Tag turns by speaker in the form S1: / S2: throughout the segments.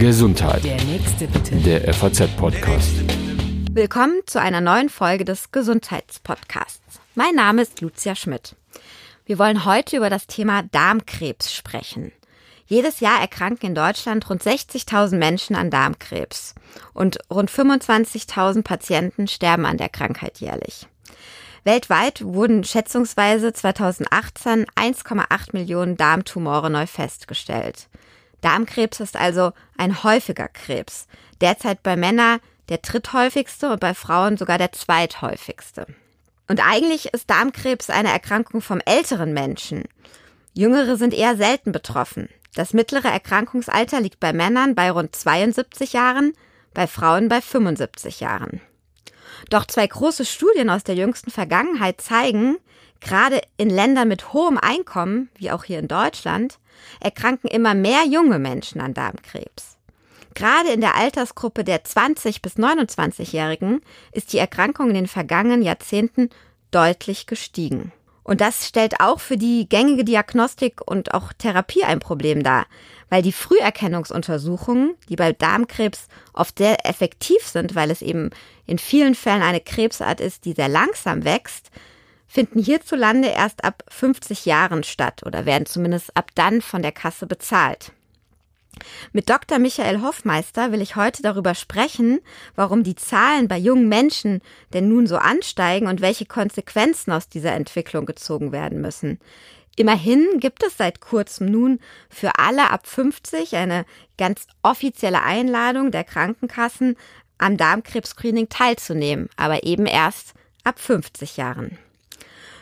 S1: Gesundheit.
S2: Der nächste bitte.
S1: Der FAZ-Podcast.
S3: Willkommen zu einer neuen Folge des Gesundheitspodcasts. Mein Name ist Lucia Schmidt. Wir wollen heute über das Thema Darmkrebs sprechen. Jedes Jahr erkranken in Deutschland rund 60.000 Menschen an Darmkrebs und rund 25.000 Patienten sterben an der Krankheit jährlich. Weltweit wurden schätzungsweise 2018 1,8 Millionen Darmtumore neu festgestellt. Darmkrebs ist also ein häufiger Krebs. Derzeit bei Männern der dritthäufigste und bei Frauen sogar der zweithäufigste. Und eigentlich ist Darmkrebs eine Erkrankung vom älteren Menschen. Jüngere sind eher selten betroffen. Das mittlere Erkrankungsalter liegt bei Männern bei rund 72 Jahren, bei Frauen bei 75 Jahren. Doch zwei große Studien aus der jüngsten Vergangenheit zeigen, gerade in Ländern mit hohem Einkommen, wie auch hier in Deutschland, erkranken immer mehr junge Menschen an Darmkrebs. Gerade in der Altersgruppe der 20 bis 29-Jährigen ist die Erkrankung in den vergangenen Jahrzehnten deutlich gestiegen. Und das stellt auch für die gängige Diagnostik und auch Therapie ein Problem dar, weil die Früherkennungsuntersuchungen, die bei Darmkrebs oft sehr effektiv sind, weil es eben in vielen Fällen eine Krebsart ist, die sehr langsam wächst, finden hierzulande erst ab 50 Jahren statt oder werden zumindest ab dann von der Kasse bezahlt. Mit Dr. Michael Hoffmeister will ich heute darüber sprechen, warum die Zahlen bei jungen Menschen denn nun so ansteigen und welche Konsequenzen aus dieser Entwicklung gezogen werden müssen. Immerhin gibt es seit kurzem nun für alle ab 50 eine ganz offizielle Einladung der Krankenkassen, am Darmkrebs-Screening teilzunehmen, aber eben erst ab 50 Jahren.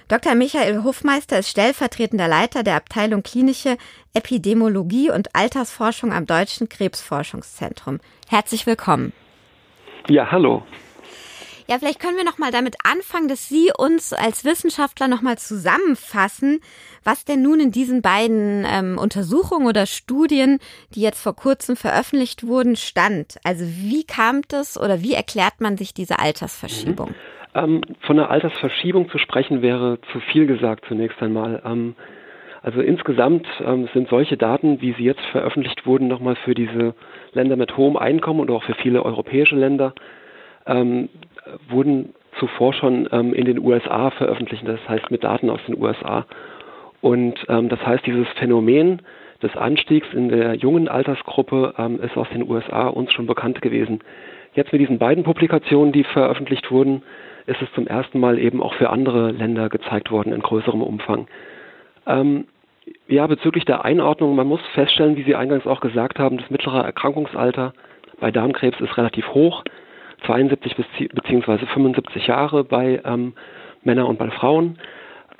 S3: Dr. Michael Hofmeister ist stellvertretender Leiter der Abteilung Klinische Epidemiologie und Altersforschung am Deutschen Krebsforschungszentrum. Herzlich willkommen.
S4: Ja, hallo.
S3: Ja, vielleicht können wir noch mal damit anfangen, dass Sie uns als Wissenschaftler noch mal zusammenfassen, was denn nun in diesen beiden ähm, Untersuchungen oder Studien, die jetzt vor kurzem veröffentlicht wurden, stand. Also wie kam das oder wie erklärt man sich diese Altersverschiebung?
S4: Ähm, von einer Altersverschiebung zu sprechen wäre zu viel gesagt zunächst einmal. Ähm, also insgesamt ähm, sind solche Daten, wie sie jetzt veröffentlicht wurden, nochmal für diese Länder mit hohem Einkommen und auch für viele europäische Länder, ähm, wurden zuvor schon ähm, in den USA veröffentlicht, das heißt mit Daten aus den USA. Und ähm, das heißt, dieses Phänomen des Anstiegs in der jungen Altersgruppe ist aus den USA uns schon bekannt gewesen. Jetzt mit diesen beiden Publikationen, die veröffentlicht wurden, ist es zum ersten Mal eben auch für andere Länder gezeigt worden in größerem Umfang. Ähm, ja, bezüglich der Einordnung, man muss feststellen, wie Sie eingangs auch gesagt haben, das mittlere Erkrankungsalter bei Darmkrebs ist relativ hoch, 72 bis beziehungsweise 75 Jahre bei ähm, Männern und bei Frauen.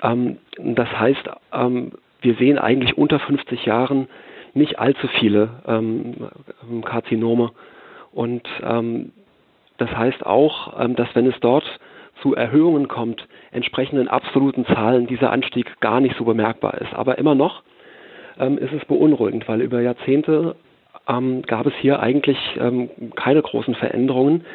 S4: Ähm, das heißt, ähm, wir sehen eigentlich unter 50 Jahren nicht allzu viele ähm, Karzinome. Und ähm, das heißt auch, ähm, dass wenn es dort zu Erhöhungen kommt, entsprechenden absoluten Zahlen dieser Anstieg gar nicht so bemerkbar ist. Aber immer noch ähm, ist es beunruhigend, weil über Jahrzehnte ähm, gab es hier eigentlich ähm, keine großen Veränderungen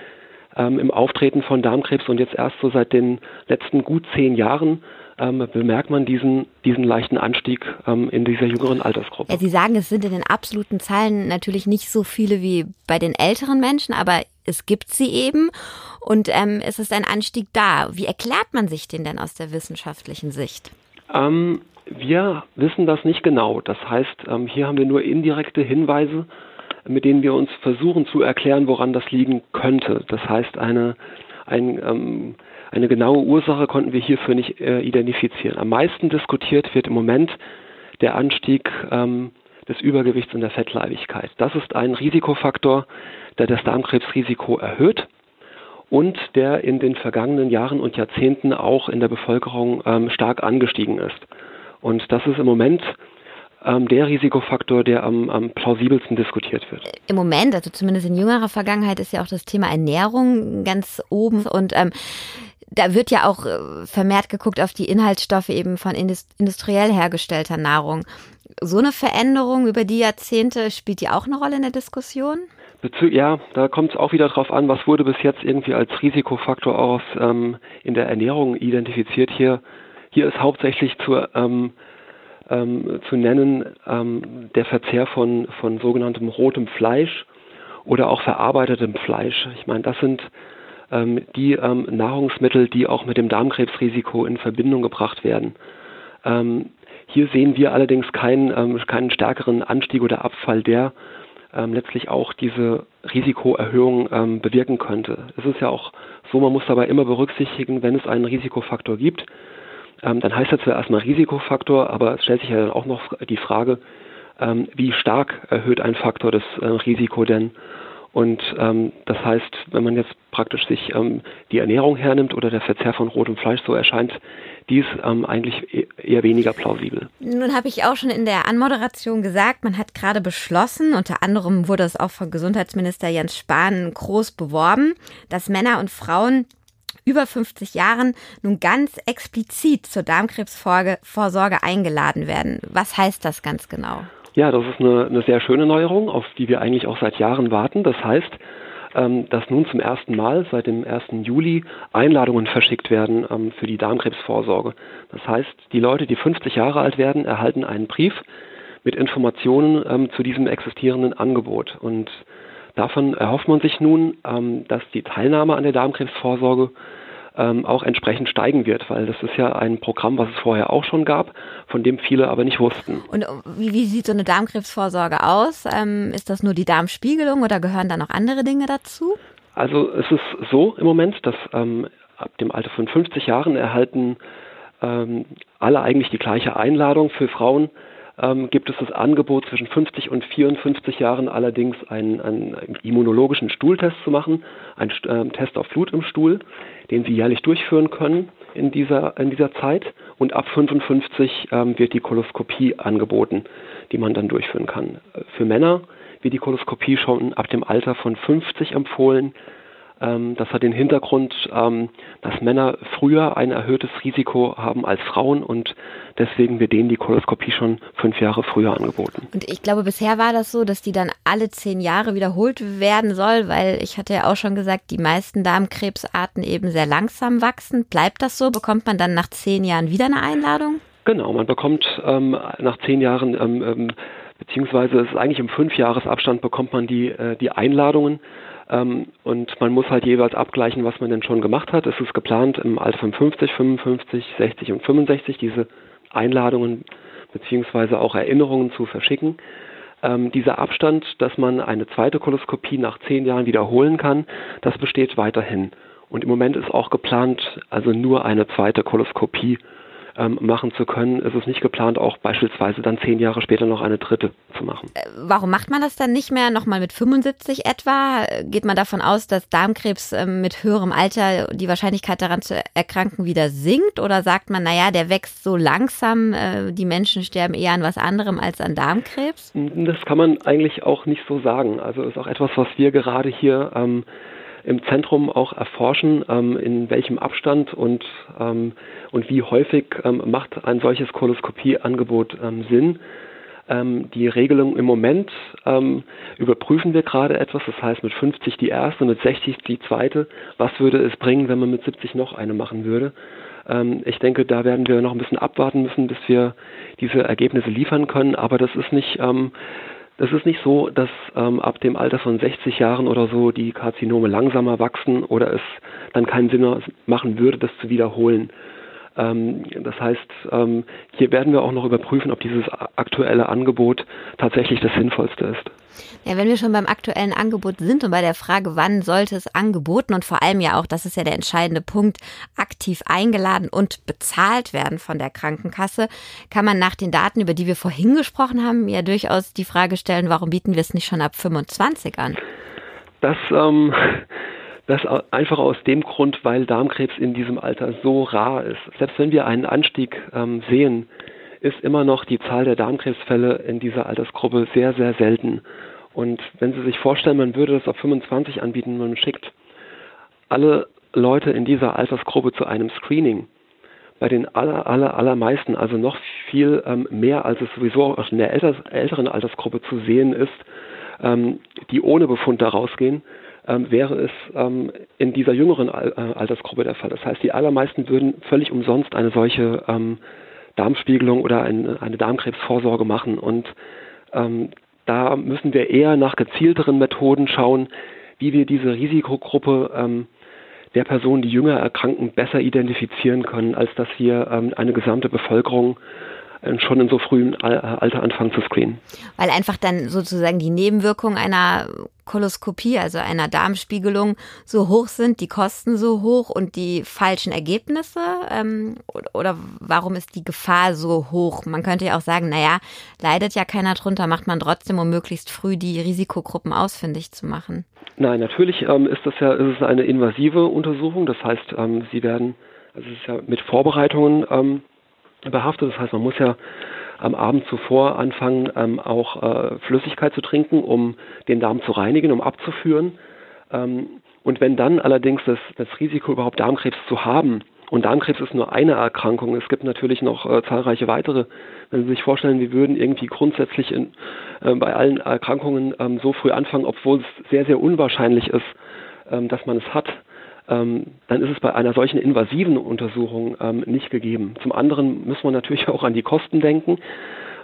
S4: ähm, im Auftreten von Darmkrebs und jetzt erst so seit den letzten gut zehn Jahren ähm, bemerkt man diesen, diesen leichten Anstieg ähm, in dieser jüngeren Altersgruppe.
S3: Ja, Sie sagen, es sind in den absoluten Zahlen natürlich nicht so viele wie bei den älteren Menschen, aber es gibt sie eben und ähm, es ist ein Anstieg da. Wie erklärt man sich den denn aus der wissenschaftlichen Sicht?
S4: Ähm, wir wissen das nicht genau. Das heißt, ähm, hier haben wir nur indirekte Hinweise, mit denen wir uns versuchen zu erklären, woran das liegen könnte. Das heißt, eine, ein, ähm, eine genaue Ursache konnten wir hierfür nicht äh, identifizieren. Am meisten diskutiert wird im Moment der Anstieg ähm, des Übergewichts und der Fettleibigkeit. Das ist ein Risikofaktor, der das Darmkrebsrisiko erhöht und der in den vergangenen Jahren und Jahrzehnten auch in der Bevölkerung ähm, stark angestiegen ist. Und das ist im Moment ähm, der Risikofaktor, der am, am plausibelsten diskutiert wird.
S3: Im Moment, also zumindest in jüngerer Vergangenheit, ist ja auch das Thema Ernährung ganz oben und ähm, da wird ja auch äh, vermehrt geguckt auf die Inhaltsstoffe eben von industriell hergestellter Nahrung. So eine Veränderung über die Jahrzehnte spielt die auch eine Rolle in der Diskussion?
S4: ja, da kommt es auch wieder darauf an, was wurde bis jetzt irgendwie als Risikofaktor aus ähm, in der Ernährung identifiziert. Hier, hier ist hauptsächlich zur, ähm, ähm, zu nennen ähm, der Verzehr von, von sogenanntem rotem Fleisch oder auch verarbeitetem Fleisch. Ich meine, das sind ähm, die ähm, Nahrungsmittel, die auch mit dem Darmkrebsrisiko in Verbindung gebracht werden. Ähm, hier sehen wir allerdings keinen, ähm, keinen stärkeren Anstieg oder Abfall, der letztlich auch diese Risikoerhöhung bewirken könnte. Es ist ja auch so, man muss dabei immer berücksichtigen, wenn es einen Risikofaktor gibt, ähm, dann heißt das zwar erstmal Risikofaktor, aber es stellt sich ja dann auch noch die Frage, ähm, wie stark erhöht ein Faktor das äh, Risiko denn? Und ähm, das heißt, wenn man jetzt praktisch sich ähm, die Ernährung hernimmt oder der Verzehr von rotem Fleisch, so erscheint dies ähm, eigentlich e-, eher weniger plausibel.
S3: Nun habe ich auch schon in der Anmoderation gesagt, man hat gerade beschlossen, unter anderem wurde es auch von Gesundheitsminister Jens Spahn groß beworben, dass Männer und Frauen über 50 Jahren nun ganz explizit zur Darmkrebsvorsorge eingeladen werden. Was heißt das ganz genau?
S4: Ja, das ist eine, eine sehr schöne Neuerung, auf die wir eigentlich auch seit Jahren warten. Das heißt, ähm, dass nun zum ersten Mal seit dem 1. Juli Einladungen verschickt werden ähm, für die Darmkrebsvorsorge. Das heißt, die Leute, die 50 Jahre alt werden, erhalten einen Brief mit Informationen ähm, zu diesem existierenden Angebot. Und davon erhofft man sich nun, dass die Teilnahme an der Darmkrebsvorsorge ähm, auch entsprechend steigen wird, weil das ist ja ein Programm, was es vorher auch schon gab, von dem viele aber nicht wussten.
S3: Und wie, wie sieht so eine Darmkrebsvorsorge aus? Ähm, ist das nur die Darmspiegelung oder gehören da noch andere Dinge dazu?
S4: Also es ist so im Moment, dass ähm, ab dem Alter von 50 Jahren erhalten ähm, alle eigentlich die gleiche Einladung für Frauen ähm, gibt es das Angebot zwischen 50 und 54 Jahren allerdings einen, einen immunologischen Stuhltest zu machen, einen äh, Test auf Blut im Stuhl, den Sie jährlich durchführen können in dieser, in dieser Zeit. Und ab 55 ähm, wird die Koloskopie angeboten, die man dann durchführen kann. Für Männer wird die Koloskopie schon ab dem Alter von 50 empfohlen. Ähm, das hat den Hintergrund, ähm, dass Männer früher ein erhöhtes Risiko haben als Frauen und deswegen wird denen die Koloskopie schon fünf Jahre früher angeboten.
S3: Und ich glaube, bisher war das so, dass die dann alle zehn Jahre wiederholt werden soll, weil ich hatte ja auch schon gesagt, die meisten Darmkrebsarten eben sehr langsam wachsen. Bleibt das so? Bekommt man dann nach zehn Jahren wieder eine Einladung?
S4: Genau, man bekommt ähm, nach zehn Jahren ähm, ähm, beziehungsweise es ist eigentlich im Fünfjahresabstand bekommt man die, äh, die Einladungen. Ähm, und man muss halt jeweils abgleichen, was man denn schon gemacht hat. Es ist geplant, im Alter von 50, 55, 60 und 65 diese Einladungen beziehungsweise auch Erinnerungen zu verschicken. Ähm, dieser Abstand, dass man eine zweite Koloskopie nach zehn Jahren wiederholen kann, das besteht weiterhin. Und im Moment ist auch geplant, also nur eine zweite Koloskopie ähm, machen zu können, ist es nicht geplant, auch beispielsweise dann zehn Jahre später noch eine dritte zu machen. Äh,
S3: warum macht man das dann nicht mehr nochmal mit 75 etwa? Geht man davon aus, dass Darmkrebs ähm, mit höherem Alter die Wahrscheinlichkeit daran zu erkranken wieder sinkt? Oder sagt man, naja, der wächst so langsam, äh, die Menschen sterben eher an was anderem als an Darmkrebs?
S4: Das kann man eigentlich auch nicht so sagen. Also ist auch etwas, was wir gerade hier ähm, im Zentrum auch erforschen, ähm, in welchem Abstand und, ähm, und wie häufig ähm, macht ein solches Koloskopieangebot Sinn. Die Regelung im Moment überprüfen wir gerade etwas, das heißt mit 50 die erste, mit 60 die zweite. Was würde es bringen, wenn man mit 70 noch eine machen würde? ich denke, da werden wir noch ein bisschen abwarten müssen, bis wir diese Ergebnisse liefern können. Aber das ist nicht es ist nicht so, dass ähm, ab dem Alter von 60 Jahren oder so die Karzinome langsamer wachsen oder es dann keinen Sinn machen würde, das zu wiederholen. Ähm, das heißt, ähm, hier werden wir auch noch überprüfen, ob dieses aktuelle Angebot tatsächlich das sinnvollste ist.
S3: Ja, wenn wir schon beim aktuellen Angebot sind und bei der Frage, wann sollte es angeboten und vor allem ja auch, das ist ja der entscheidende Punkt, aktiv eingeladen und bezahlt werden von der Krankenkasse, kann man nach den Daten, über die wir vorhin gesprochen haben, ja durchaus die Frage stellen, warum bieten wir es nicht schon ab 25 an?
S4: Das ähm, das einfach aus dem Grund, weil Darmkrebs in diesem Alter so rar ist. Selbst wenn wir einen Anstieg ähm, sehen, ist immer noch die Zahl der Darmkrebsfälle in dieser Altersgruppe sehr, sehr selten. Und wenn Sie sich vorstellen, man würde das auf 25 anbieten, man schickt alle Leute in dieser Altersgruppe zu einem Screening. Bei den aller, aller, allermeisten, also noch viel ähm, mehr, als es sowieso auch in der älteren Altersgruppe zu sehen ist, ähm, die ohne Befund da rausgehen, ähm, wäre es ähm, in dieser jüngeren Al äh, Altersgruppe der Fall. Das heißt, die allermeisten würden völlig umsonst eine solche ähm, Darmspiegelung oder eine, eine Darmkrebsvorsorge machen. Und ähm, da müssen wir eher nach gezielteren Methoden schauen, wie wir diese Risikogruppe ähm, der Personen, die jünger erkranken, besser identifizieren können, als dass wir ähm, eine gesamte Bevölkerung schon in so frühem Alter anfangen zu screenen.
S3: Weil einfach dann sozusagen die Nebenwirkungen einer Koloskopie, also einer Darmspiegelung, so hoch sind, die Kosten so hoch und die falschen Ergebnisse? Ähm, oder warum ist die Gefahr so hoch? Man könnte ja auch sagen, naja, leidet ja keiner drunter, macht man trotzdem, um möglichst früh die Risikogruppen ausfindig zu machen.
S4: Nein, natürlich ähm, ist das ja ist es eine invasive Untersuchung. Das heißt, ähm, sie werden, also es ist ja mit Vorbereitungen ähm, behaftet. Das heißt, man muss ja am Abend zuvor anfangen, ähm, auch äh, Flüssigkeit zu trinken, um den Darm zu reinigen, um abzuführen. Ähm, und wenn dann allerdings das, das Risiko überhaupt Darmkrebs zu haben, und Darmkrebs ist nur eine Erkrankung, es gibt natürlich noch äh, zahlreiche weitere, wenn Sie sich vorstellen, wir würden irgendwie grundsätzlich in, äh, bei allen Erkrankungen ähm, so früh anfangen, obwohl es sehr, sehr unwahrscheinlich ist, ähm, dass man es hat, ähm, dann ist es bei einer solchen invasiven Untersuchung ähm, nicht gegeben. Zum anderen muss man natürlich auch an die Kosten denken.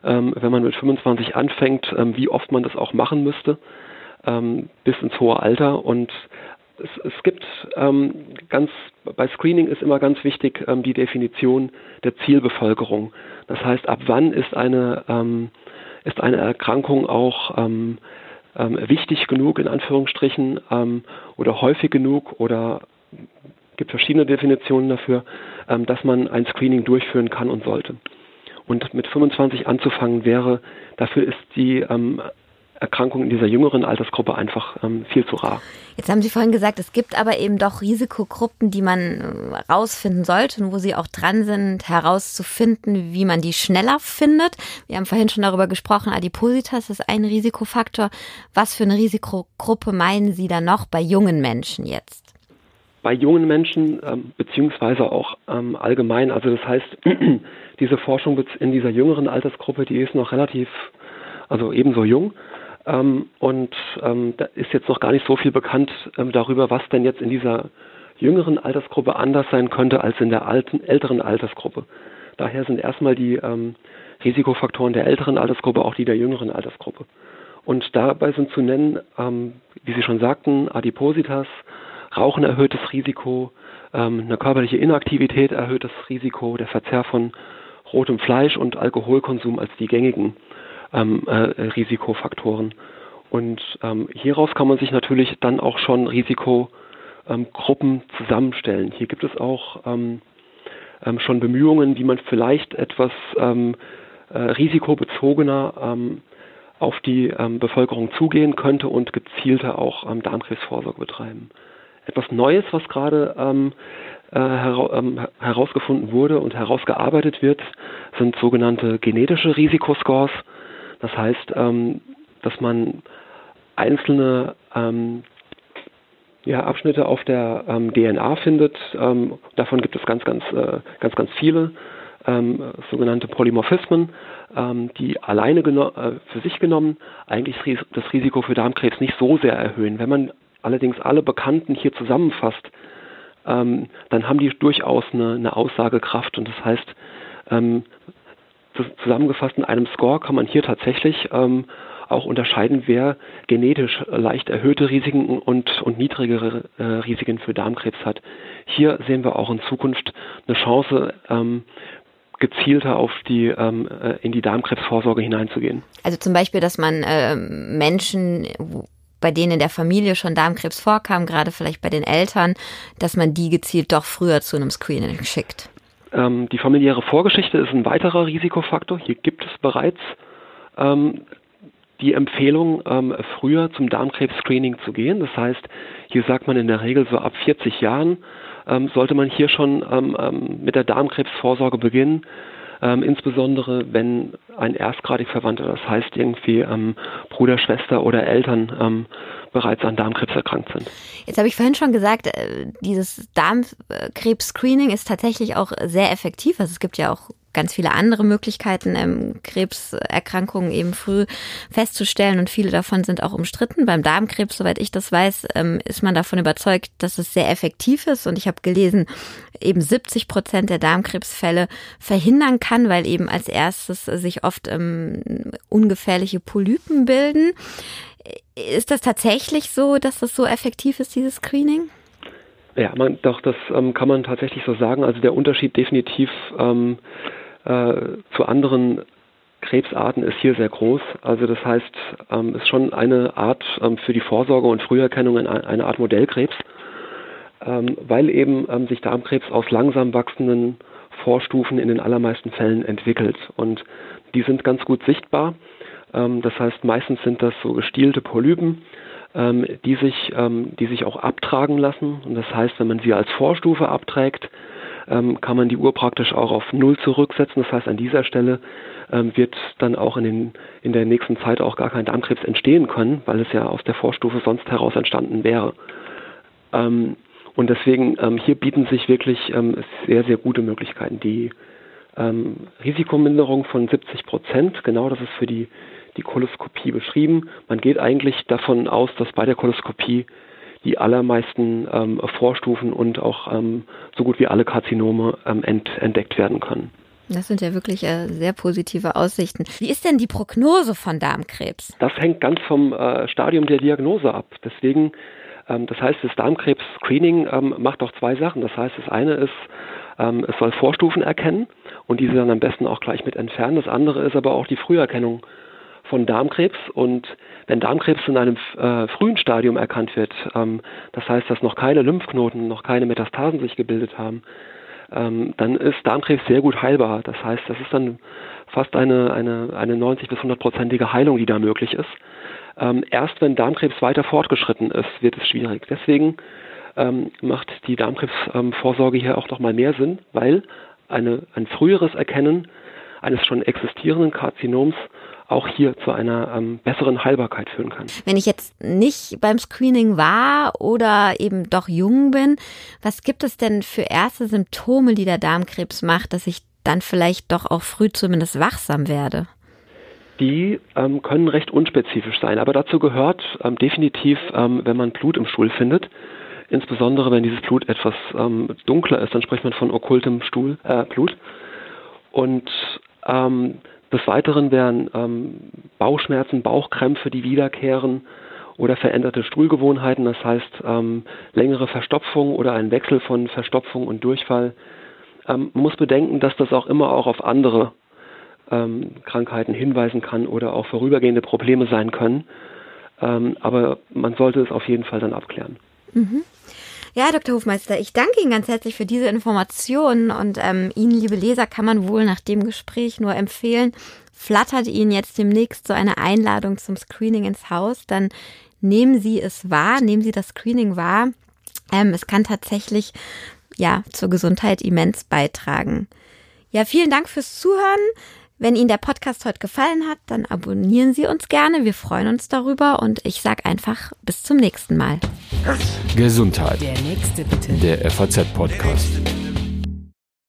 S4: Ähm, wenn man mit 25 anfängt, ähm, wie oft man das auch machen müsste, ähm, bis ins hohe Alter. Und es, es gibt ähm, ganz, bei Screening ist immer ganz wichtig die Definition der Zielbevölkerung. Das heißt, ab wann ist eine, ist eine Erkrankung auch wichtig genug in Anführungsstrichen ähm, oder häufig genug oder gibt verschiedene Definitionen dafür, ähm, dass man ein Screening durchführen kann und sollte. Und mit 25 anzufangen wäre, dafür ist die ähm, Erkrankung in dieser jüngeren Altersgruppe einfach ähm, viel zu rar.
S3: Jetzt haben Sie vorhin gesagt, es gibt aber eben doch Risikogruppen, die man äh, rausfinden sollte und wo Sie auch dran sind, herauszufinden, wie man die schneller findet. Wir haben vorhin schon darüber gesprochen, Adipositas ist ein Risikofaktor. Was für eine Risikogruppe meinen Sie da noch bei jungen Menschen jetzt?
S4: Bei jungen Menschen ähm, beziehungsweise auch ähm, allgemein. Also das heißt, diese Forschung in dieser jüngeren Altersgruppe, die ist noch relativ, also ebenso jung. Ähm, und ähm, da ist jetzt noch gar nicht so viel bekannt ähm, darüber, was denn jetzt in dieser jüngeren Altersgruppe anders sein könnte als in der alten, älteren Altersgruppe. Daher sind erstmal die ähm, Risikofaktoren der älteren Altersgruppe auch die der jüngeren Altersgruppe. Und dabei sind zu nennen, wie Sie schon sagten, Adipositas, Rauchen erhöht das Risiko, ähm, eine körperliche Inaktivität erhöht das Risiko, der Verzehr von rotem Fleisch und Alkoholkonsum als die gängigen ähm, äh, Risikofaktoren. Und ähm, hieraus kann man sich natürlich dann auch schon Risikogruppen zusammenstellen. Hier gibt es auch ähm, ähm, schon Bemühungen, wie man vielleicht etwas ähm, äh, risikobezogener ähm, auf die ähm, Bevölkerung zugehen könnte und gezielter auch ähm, Darmkrebsvorsorge betreiben etwas Neues, was gerade ähm, äh, hera ähm, herausgefunden wurde und herausgearbeitet wird, sind sogenannte genetische Risikoscores. Das heißt, ähm, dass man einzelne ähm, ja, Abschnitte auf der ähm, DNA findet. Ähm, davon gibt es ganz, ganz, äh, ganz, ganz viele ähm, sogenannte Polymorphismen, ähm, die alleine äh, für sich genommen eigentlich das Risiko für Darmkrebs nicht so sehr erhöhen. Wenn man allerdings alle Bekannten hier zusammenfasst, ähm, dann haben die durchaus eine, eine Aussagekraft. Und das heißt, ähm, zusammengefasst in einem Score kann man hier tatsächlich ähm, auch unterscheiden, wer genetisch leicht erhöhte Risiken und, und niedrigere äh, Risiken für Darmkrebs hat. Hier sehen wir auch in Zukunft eine Chance, ähm, gezielter auf die ähm, äh, in die Darmkrebsvorsorge hineinzugehen.
S3: Also zum Beispiel, dass man äh, Menschen, bei denen in der Familie schon Darmkrebs vorkam, gerade vielleicht bei den Eltern, dass man die gezielt doch früher zu einem Screening schickt?
S4: Ähm, die familiäre Vorgeschichte ist ein weiterer Risikofaktor. Hier gibt es bereits ähm, die Empfehlung, ähm, früher zum Darmkrebs-Screening zu gehen. Das heißt, hier sagt man in der Regel so ab 40 Jahren ähm, sollte man hier schon ähm, ähm, mit der Darmkrebsvorsorge beginnen ähm, insbesondere wenn ein erstgradig Verwandter, das heißt irgendwie ähm, Bruder, Schwester oder Eltern ähm, bereits an Darmkrebs erkrankt sind.
S3: Jetzt habe ich vorhin schon gesagt, äh, dieses Darmkrebs-Screening ist tatsächlich auch sehr effektiv. Also es gibt ja auch ganz viele andere Möglichkeiten, ähm, Krebserkrankungen eben früh festzustellen und viele davon sind auch umstritten. Beim Darmkrebs, soweit ich das weiß, ähm, ist man davon überzeugt, dass es sehr effektiv ist und ich habe gelesen, eben 70 Prozent der Darmkrebsfälle verhindern kann, weil eben als erstes sich oft ähm, ungefährliche Polypen bilden. Ist das tatsächlich so, dass das so effektiv ist, dieses Screening?
S4: Ja, man, doch, das ähm, kann man tatsächlich so sagen. Also der Unterschied definitiv ähm, äh, zu anderen Krebsarten ist hier sehr groß. Also das heißt, ähm, ist schon eine Art ähm, für die Vorsorge und Früherkennung eine Art Modellkrebs, ähm, weil eben ähm, sich Darmkrebs aus langsam wachsenden Vorstufen in den allermeisten Fällen entwickelt. Und die sind ganz gut sichtbar. Ähm, das heißt, meistens sind das so gestielte Polypen, ähm, die, sich, ähm, die sich auch abtragen lassen. Und das heißt, wenn man sie als Vorstufe abträgt, ähm, kann man die Uhr praktisch auch auf Null zurücksetzen. Das heißt, an dieser Stelle ähm, wird dann auch in, den, in der nächsten Zeit auch gar kein Darmkrebs entstehen können, weil es ja aus der Vorstufe sonst heraus entstanden wäre. Ähm, und deswegen ähm, hier bieten sich wirklich ähm, sehr, sehr gute Möglichkeiten. Die ähm, Risikominderung von 70 Prozent, genau das ist für die, die Koloskopie beschrieben. Man geht eigentlich davon aus, dass bei der Koloskopie die allermeisten ähm, Vorstufen und auch ähm, so gut wie alle Karzinome ähm, ent, entdeckt werden können.
S3: Das sind ja wirklich äh, sehr positive Aussichten. Wie ist denn die Prognose von Darmkrebs?
S4: Das hängt ganz vom äh, Stadium der Diagnose ab. Deswegen, ähm, das heißt, das Darmkrebs-Screening ähm, macht auch zwei Sachen. Das heißt, das eine ist, ähm, es soll Vorstufen erkennen und diese dann am besten auch gleich mit entfernen. Das andere ist aber auch die Früherkennung von Darmkrebs. Und wenn Darmkrebs in einem äh, frühen Stadium erkannt wird, ähm, das heißt, dass noch keine Lymphknoten, noch keine Metastasen sich gebildet haben, ähm, dann ist Darmkrebs sehr gut heilbar. Das heißt, das ist dann fast eine, eine, eine 90 bis 100-prozentige Heilung, die da möglich ist. Ähm, erst wenn Darmkrebs weiter fortgeschritten ist, wird es schwierig. Deswegen ähm, macht die Darmkrebsvorsorge hier auch nochmal mehr Sinn, weil eine, ein früheres Erkennen eines schon existierenden Karzinoms auch hier zu einer ähm, besseren Heilbarkeit führen kann.
S3: Wenn ich jetzt nicht beim Screening war oder eben doch jung bin, was gibt es denn für erste Symptome, die der Darmkrebs macht, dass ich dann vielleicht doch auch früh zumindest wachsam werde?
S4: Die ähm, können recht unspezifisch sein, aber dazu gehört ähm, definitiv, ähm, wenn man Blut im Stuhl findet, insbesondere wenn dieses Blut etwas ähm, dunkler ist, dann spricht man von okkultem Stuhl, äh, Blut. Und ähm, des Weiteren wären ähm, Bauchschmerzen, Bauchkrämpfe, die wiederkehren oder veränderte Stuhlgewohnheiten, das heißt ähm, längere Verstopfung oder ein Wechsel von Verstopfung und Durchfall. Ähm, man muss bedenken, dass das auch immer auch auf andere ähm, Krankheiten hinweisen kann oder auch vorübergehende Probleme sein können. Ähm, aber man sollte es auf jeden Fall dann abklären.
S3: Mhm. Ja, Dr. Hofmeister, ich danke Ihnen ganz herzlich für diese Informationen und ähm, Ihnen, liebe Leser, kann man wohl nach dem Gespräch nur empfehlen, flattert Ihnen jetzt demnächst so eine Einladung zum Screening ins Haus, dann nehmen Sie es wahr, nehmen Sie das Screening wahr. Ähm, es kann tatsächlich ja zur Gesundheit immens beitragen. Ja, vielen Dank fürs Zuhören. Wenn Ihnen der Podcast heute gefallen hat, dann abonnieren Sie uns gerne. Wir freuen uns darüber und ich sage einfach bis zum nächsten Mal.
S1: Gesundheit. Der nächste bitte. Der FAZ-Podcast.